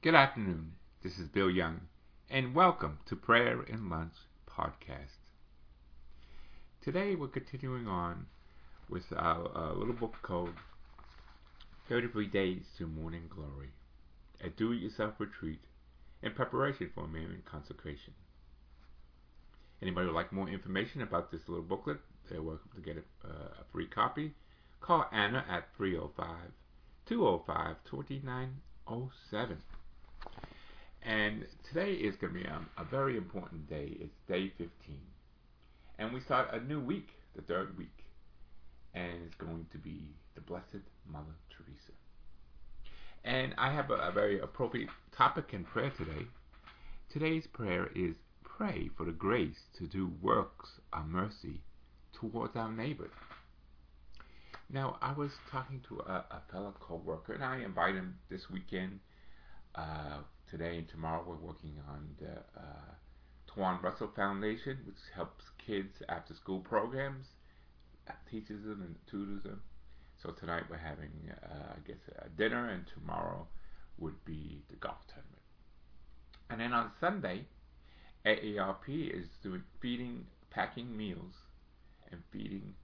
Good afternoon. This is Bill Young, and welcome to Prayer and Lunch Podcast. Today we're continuing on with our uh, little book called 33 Days to Morning Glory, a do it yourself retreat in preparation for Marian consecration. Anybody would like more information about this little booklet, they're welcome to get a, uh, a free copy. Call Anna at 305 205 2907. And today is going to be um, a very important day. It's day 15. And we start a new week, the third week. And it's going to be the Blessed Mother Teresa. And I have a, a very appropriate topic in prayer today. Today's prayer is pray for the grace to do works of mercy towards our neighbors. Now, I was talking to a, a fellow co-worker, and I invite him this weekend. Uh, today and tomorrow, we're working on the uh, Twan Russell Foundation, which helps kids after school programs, teaches them and tutors them. So tonight we're having, uh, I guess, a dinner, and tomorrow would be the golf tournament. And then on Sunday, AARP is doing feeding, packing meals, and feeding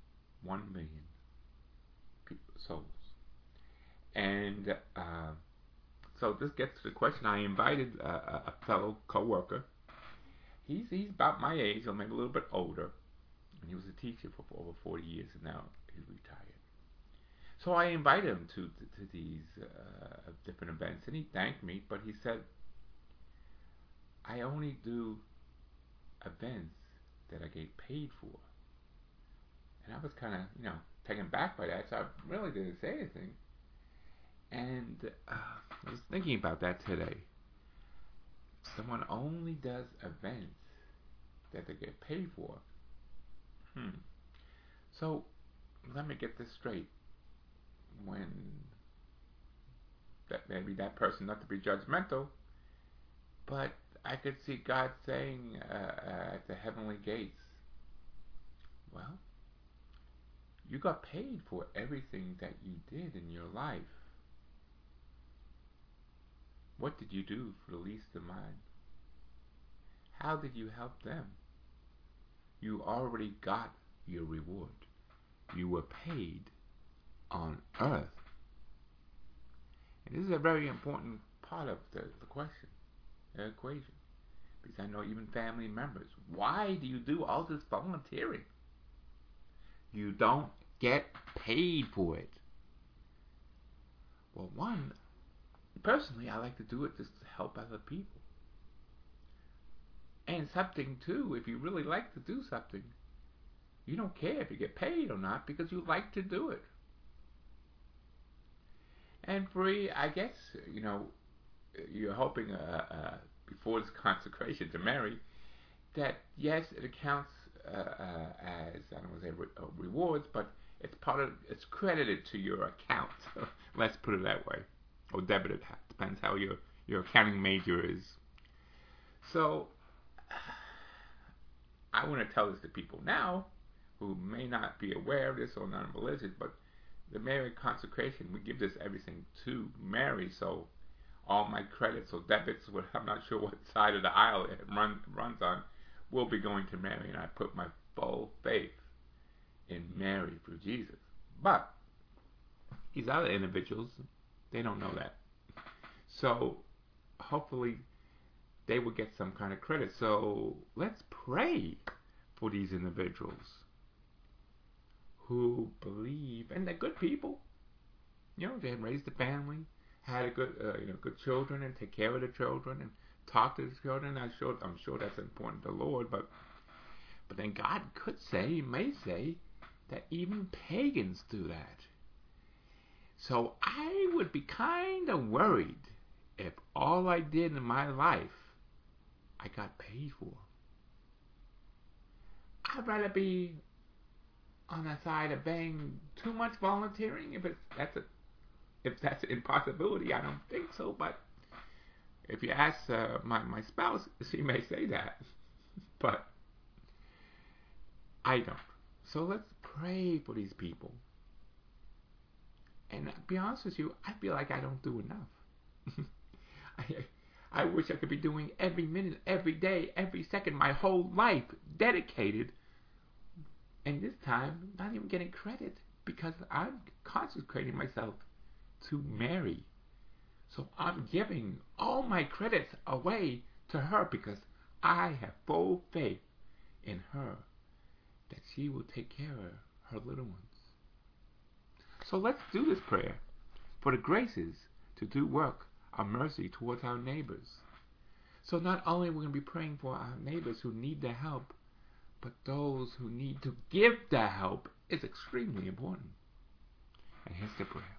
one million people, souls. And uh, so this gets to the question. I invited uh, a fellow coworker. He's he's about my age, or maybe a little bit older, and he was a teacher for, for over 40 years, and now he's retired. So I invited him to to, to these uh, different events, and he thanked me, but he said, "I only do events that I get paid for." And I was kind of, you know, taken back by that, so I really didn't say anything. And uh, I was thinking about that today. Someone only does events that they get paid for. Hmm. So let me get this straight. When that maybe that person, not to be judgmental, but I could see God saying uh, uh, at the heavenly gates, well, you got paid for everything that you did in your life. What did you do for the least of mine? How did you help them? You already got your reward. You were paid on earth. And this is a very important part of the, the question, the equation. Because I know even family members, why do you do all this volunteering? You don't get paid for it. Well, one, personally, I like to do it just to help other people. And something, too, if you really like to do something, you don't care if you get paid or not because you like to do it. And free, I guess, you know, you're hoping uh, uh, before this consecration to Mary that, yes, it accounts uh, uh, as I don't want to say re- uh, rewards, but it's part of it's credited to your account. Let's put it that way, or debited. Depends how your your accounting major is. So I want to tell this to people now who may not be aware of this or non-religious, but the Mary consecration, we give this everything to Mary. So all my credits or debits, I'm not sure what side of the aisle it run, runs on, will be going to Mary, and I put my full faith in Mary through Jesus. But these other individuals, they don't know that. So hopefully they will get some kind of credit. So let's pray for these individuals who believe, and they're good people. You know, they had raised a family, had a good, uh, you know, good children, and take care of the children, and talk to the children. I'm sure, I'm sure that's important to the Lord, but, but then God could say, may say, that even pagans do that. So I would be kind of worried if all I did in my life I got paid for. I'd rather be on the side of being too much volunteering if it's that's a if that's an impossibility. I don't think so, but if you ask uh, my my spouse, she may say that, but I don't. So let's pray for these people. And be honest with you, I feel like I don't do enough. I, I wish I could be doing every minute, every day, every second, my whole life dedicated. And this time, not even getting credit because I'm consecrating myself to Mary. So I'm giving all my credits away to her because I have full faith in her that she will take care of her little ones. So let's do this prayer for the graces to do work of mercy towards our neighbors. So not only are we going to be praying for our neighbors who need the help, but those who need to give the help is extremely important. And here's the prayer.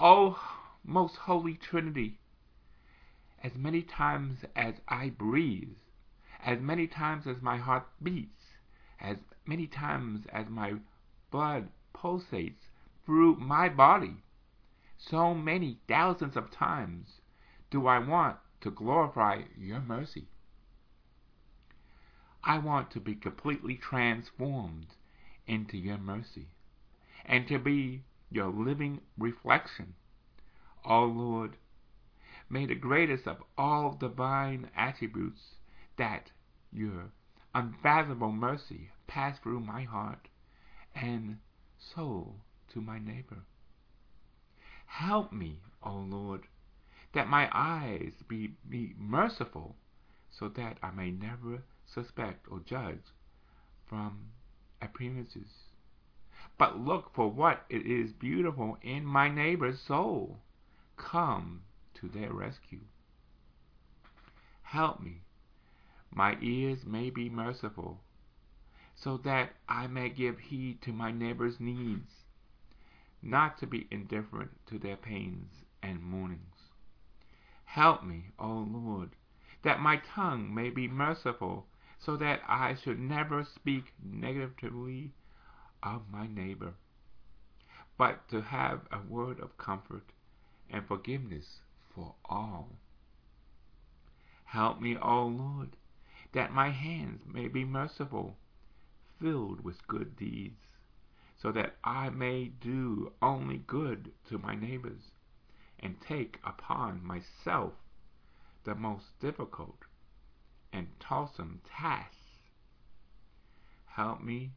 Oh, most holy Trinity, as many times as I breathe, as many times as my heart beats, as many times as my blood pulsates through my body, so many thousands of times do I want to glorify your mercy. I want to be completely transformed into your mercy and to be your living reflection. O oh Lord, may the greatest of all divine attributes, that your unfathomable mercy, pass through my heart and soul to my neighbor. Help me, O Lord, that my eyes be, be merciful, so that I may never suspect or judge from appearances, but look for what it is beautiful in my neighbor's soul. Come to their rescue. Help me, my ears may be merciful, so that I may give heed to my neighbor's needs, not to be indifferent to their pains and mournings. Help me, O Lord, that my tongue may be merciful, so that I should never speak negatively of my neighbor, but to have a word of comfort and forgiveness for all. Help me, O Lord, that my hands may be merciful, filled with good deeds, so that I may do only good to my neighbors, and take upon myself the most difficult and toilsome tasks. Help me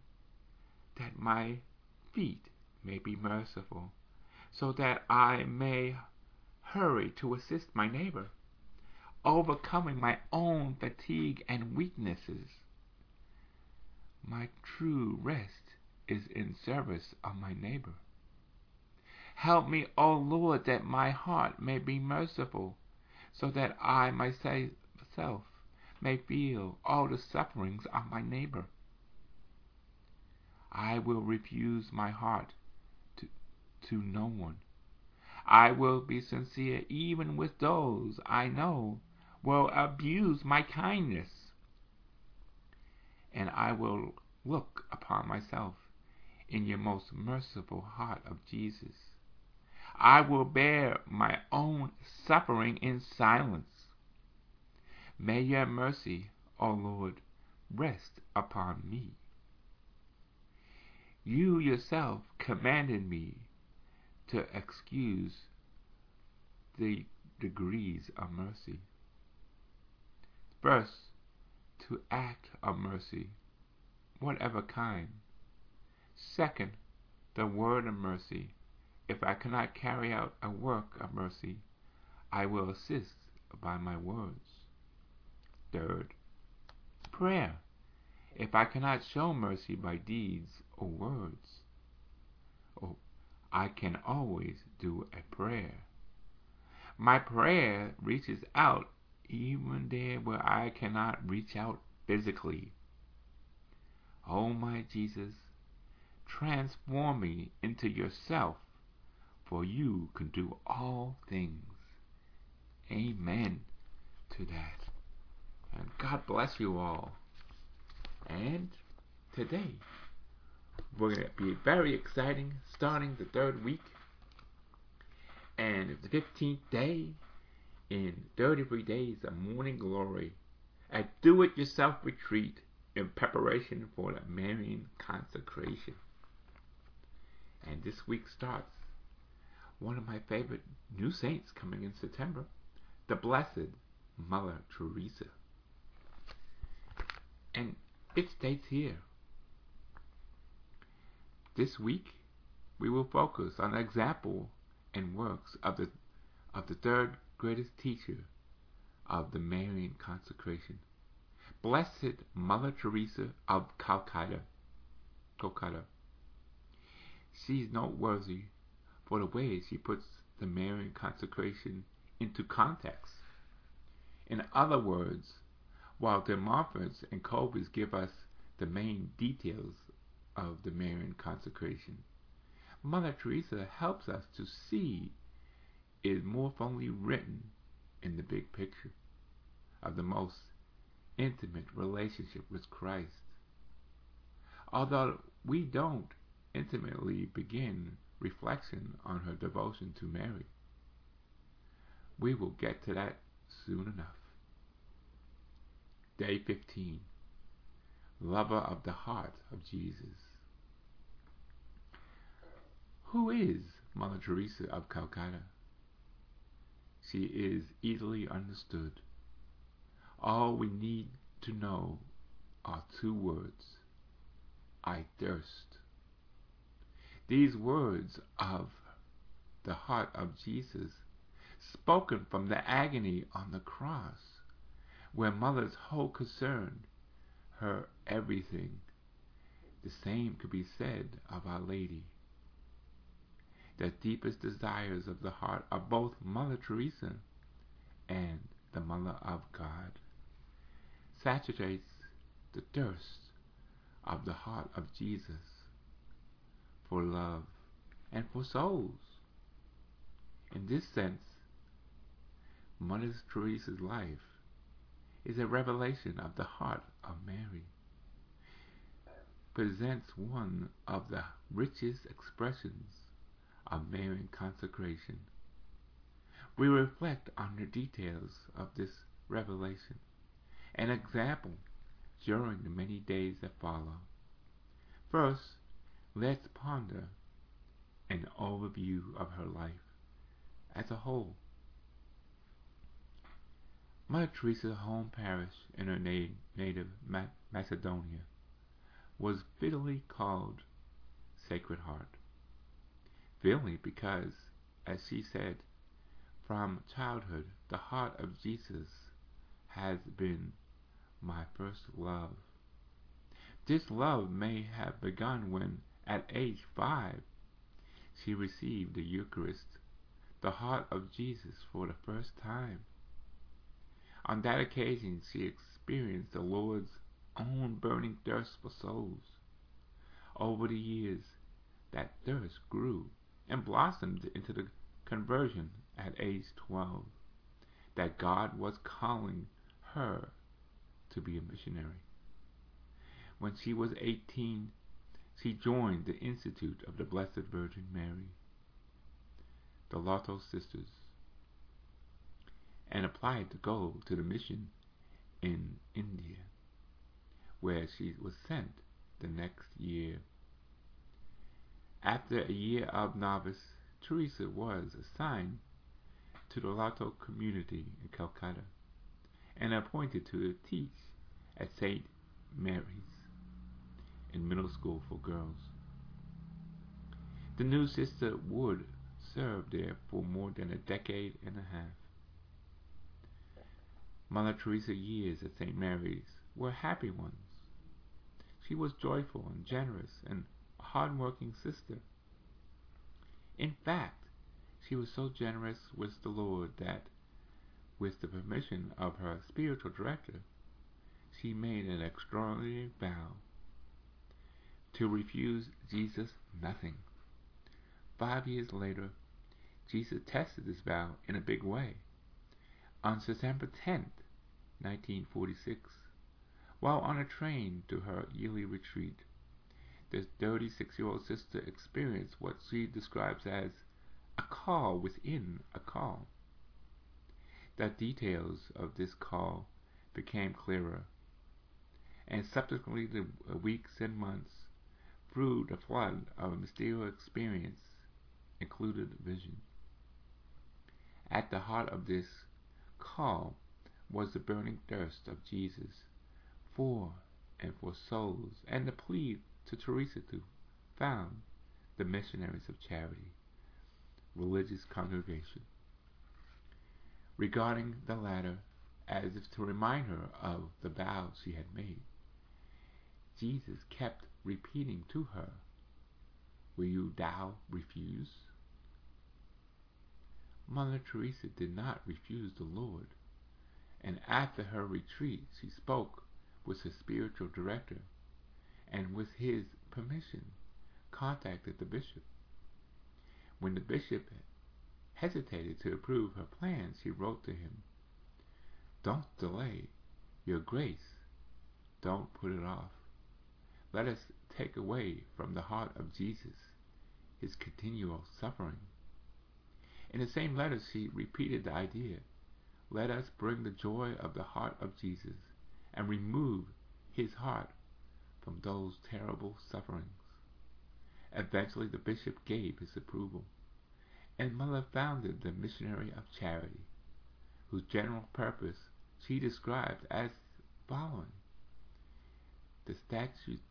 that my feet may be merciful, so that I may hurry to assist my neighbor, overcoming my own fatigue and weaknesses. My true rest is in service of my neighbor. Help me, O Lord, that my heart may be merciful, so that I myself may feel all the sufferings of my neighbor. I will refuse my heart to, to no one. I will be sincere even with those I know will abuse my kindness. And I will look upon myself in your most merciful heart of Jesus. I will bear my own suffering in silence. May your mercy, O Lord, rest upon me. You yourself commanded me to excuse the degrees of mercy. First, to act of mercy, whatever kind. Second, the word of mercy. If I cannot carry out a work of mercy, I will assist by my words. Third, prayer. If I cannot show mercy by deeds or words, oh, I can always do a prayer. My prayer reaches out even there where I cannot reach out physically. Oh, my Jesus, transform me into yourself, for you can do all things. Amen to that. And God bless you all. And today, we're going to be very exciting, starting the third week. And the 15th day in 33 days of morning glory at Do It Yourself retreat in preparation for the Marian consecration. And this week starts one of my favorite new saints coming in September, the Blessed Mother Teresa. And it states here this week we will focus on the example and works of the of the third greatest teacher of the Marian consecration, Blessed Mother Teresa of Calcutta. Calcutta. She is noteworthy for the way she puts the Marian consecration into context. In other words, while the Montforts and Kolbes give us the main details of the Marian consecration, Mother Teresa helps us to see is more fully written in the big picture of the most intimate relationship with Christ. Although we don't intimately begin reflection on her devotion to Mary, we will get to that soon enough. Day 15 Lover of the Heart of Jesus. Who is Mother Teresa of Calcutta? She is easily understood. All we need to know are two words I thirst. These words of the heart of Jesus, spoken from the agony on the cross, where mother's whole concern, her everything. The same could be said of Our Lady. The deepest desires of the heart of both Mother Teresa and the Mother of God saturates the thirst of the heart of Jesus for love and for souls. In this sense, Mother Teresa's life is a revelation of the heart of Mary, presents one of the richest expressions of Marian consecration. We reflect on the details of this revelation, an example during the many days that follow. First, let's ponder an overview of her life as a whole. Mother Teresa's home parish in her na- native Ma- Macedonia was fittingly called Sacred Heart. Fittingly because, as she said, from childhood the heart of Jesus has been my first love. This love may have begun when, at age five, she received the Eucharist, the heart of Jesus, for the first time. On that occasion, she experienced the Lord's own burning thirst for souls. Over the years, that thirst grew and blossomed into the conversion at age 12 that God was calling her to be a missionary. When she was 18, she joined the Institute of the Blessed Virgin Mary, the Loreto Sisters, and applied to go to the mission in India, where she was sent the next year. After a year of novice, Teresa was assigned to the Loreto community in Calcutta and appointed to teach at St. Mary's in middle school for girls. The new sister would serve there for more than a decade and a half. Mother Teresa's years at St. Mary's were happy ones. She was joyful and generous and hard-working sister. In fact, she was so generous with the Lord that, with the permission of her spiritual director, she made an extraordinary vow to refuse Jesus nothing. Five years later, Jesus tested this vow in a big way. On September 10th, 1946, while on a train to her yearly retreat, the 36 year old sister experienced what she describes as a call within a call. The details of this call became clearer, and subsequently the uh, weeks and months through the flood of a mysterious experience included vision. At the heart of this call was the burning thirst of Jesus for and for souls, and the plea to Teresa to found the Missionaries of Charity religious congregation. Regarding the latter as if to remind her of the vows she had made, Jesus kept repeating to her, Will you thou refuse? Mother Teresa did not refuse the Lord, and after her retreat she spoke with her spiritual director and with his permission contacted the bishop. When the bishop hesitated to approve her plans, she wrote to him, Don't delay, your grace, don't put it off. Let us take away from the heart of Jesus his continual suffering. In the same letter, she repeated the idea let us bring the joy of the heart of Jesus and remove his heart from those terrible sufferings. Eventually, the bishop gave his approval, and Mother founded the Missionary of Charity, whose general purpose she described as following the statutes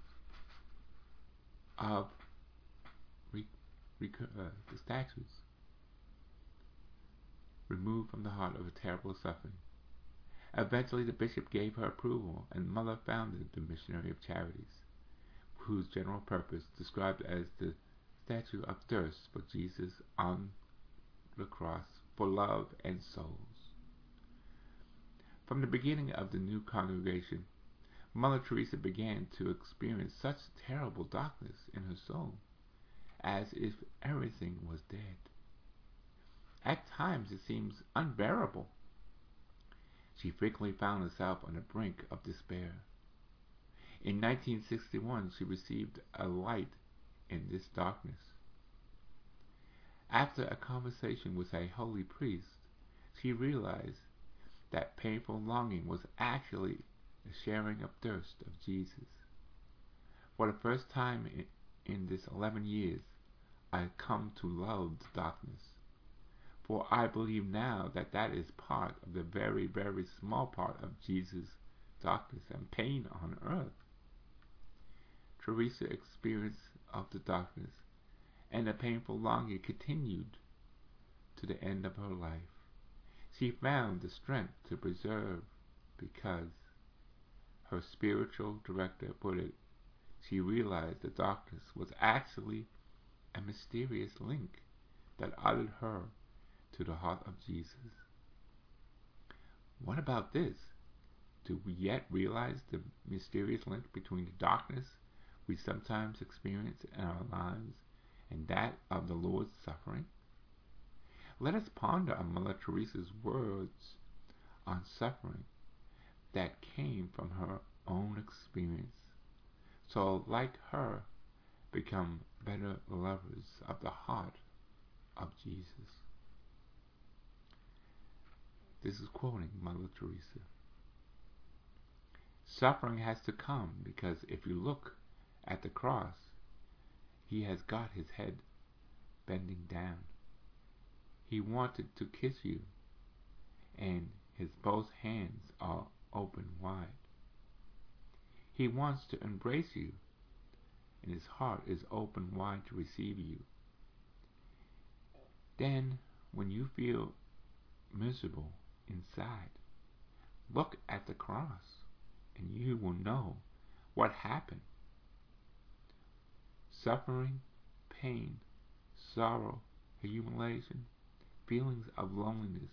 of uh, the statutes removed from the heart of a terrible suffering. Eventually, the bishop gave her approval, and Mother founded the Missionary of Charities, whose general purpose described as the statue of thirst for Jesus on the cross for love and souls. From the beginning of the new congregation, Mother Teresa began to experience such terrible darkness in her soul as if everything was dead. At times it seems unbearable. She frequently found herself on the brink of despair. In 1961, she received a light in this darkness. After a conversation with a holy priest, she realized that painful longing was actually the sharing of thirst of Jesus. For the first time in, in this 11 years, I come to love the darkness. For I believe now that that is part of the very, very small part of Jesus' darkness and pain on earth. Teresa experienced of the darkness, and the painful longing continued to the end of her life. She found the strength to persevere because her spiritual director put it, she realized the darkness was actually a mysterious link that uttered her to the heart of Jesus. What about this? Do we yet realize the mysterious link between the darkness we sometimes experience in our lives and that of the Lord's suffering? Let us ponder on Mother Teresa's words on suffering that came from her own experience. So, like her, become better lovers of the heart of Jesus. This is quoting Mother Teresa. Suffering has to come because if you look at the cross, he has got his head bending down. He wanted to kiss you, and his both hands are open wide. He wants to embrace you, and his heart is open wide to receive you. Then, when you feel miserable inside, look at the cross, and you will know what happened. Suffering, pain, sorrow, humiliation, feelings of loneliness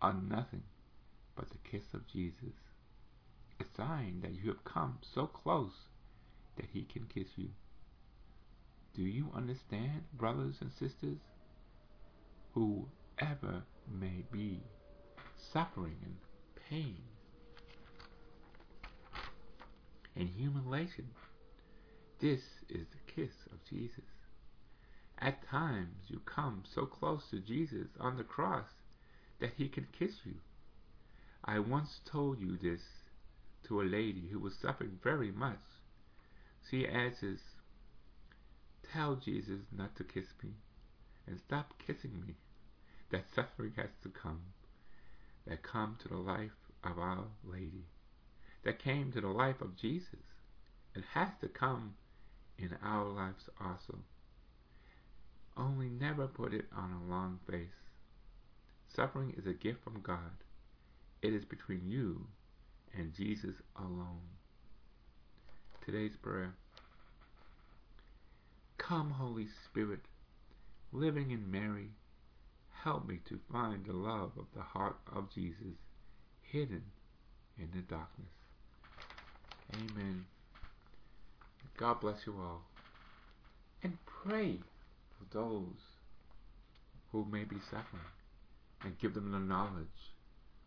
are nothing but the kiss of Jesus, a sign that you have come so close that he can kiss you. Do you understand, brothers and sisters? Whoever may be suffering and pain and humiliation, this is the kiss of Jesus. At times you come so close to Jesus on the cross that he can kiss you. I once told you this to a lady who was suffering very much. She answers, Tell Jesus not to kiss me and stop kissing me. That suffering has to come. That come to the life of Our Lady, that came to the life of Jesus. It has to come in our lives also. Only never put it on a long face. Suffering is a gift from God. It is between you and Jesus alone. Today's prayer. Come, Holy Spirit, living in Mary, help me to find the love of the heart of Jesus hidden in the darkness. Amen. God bless you all. And pray for those who may be suffering and give them the knowledge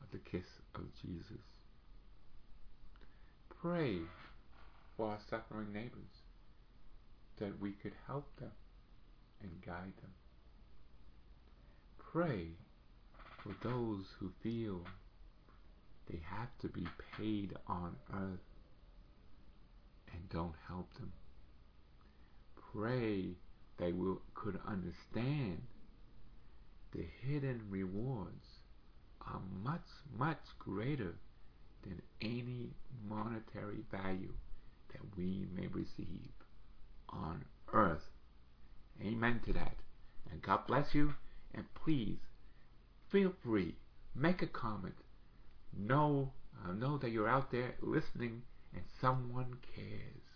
of the kiss of Jesus. Pray for our suffering neighbors that we could help them and guide them. Pray for those who feel they have to be paid on earth and don't help them. Pray they will could understand the hidden rewards are much, much greater than any monetary value that we may receive on earth. Amen to that. And God bless you. And please feel free, make a comment. Know, uh, know that you're out there listening and someone cares.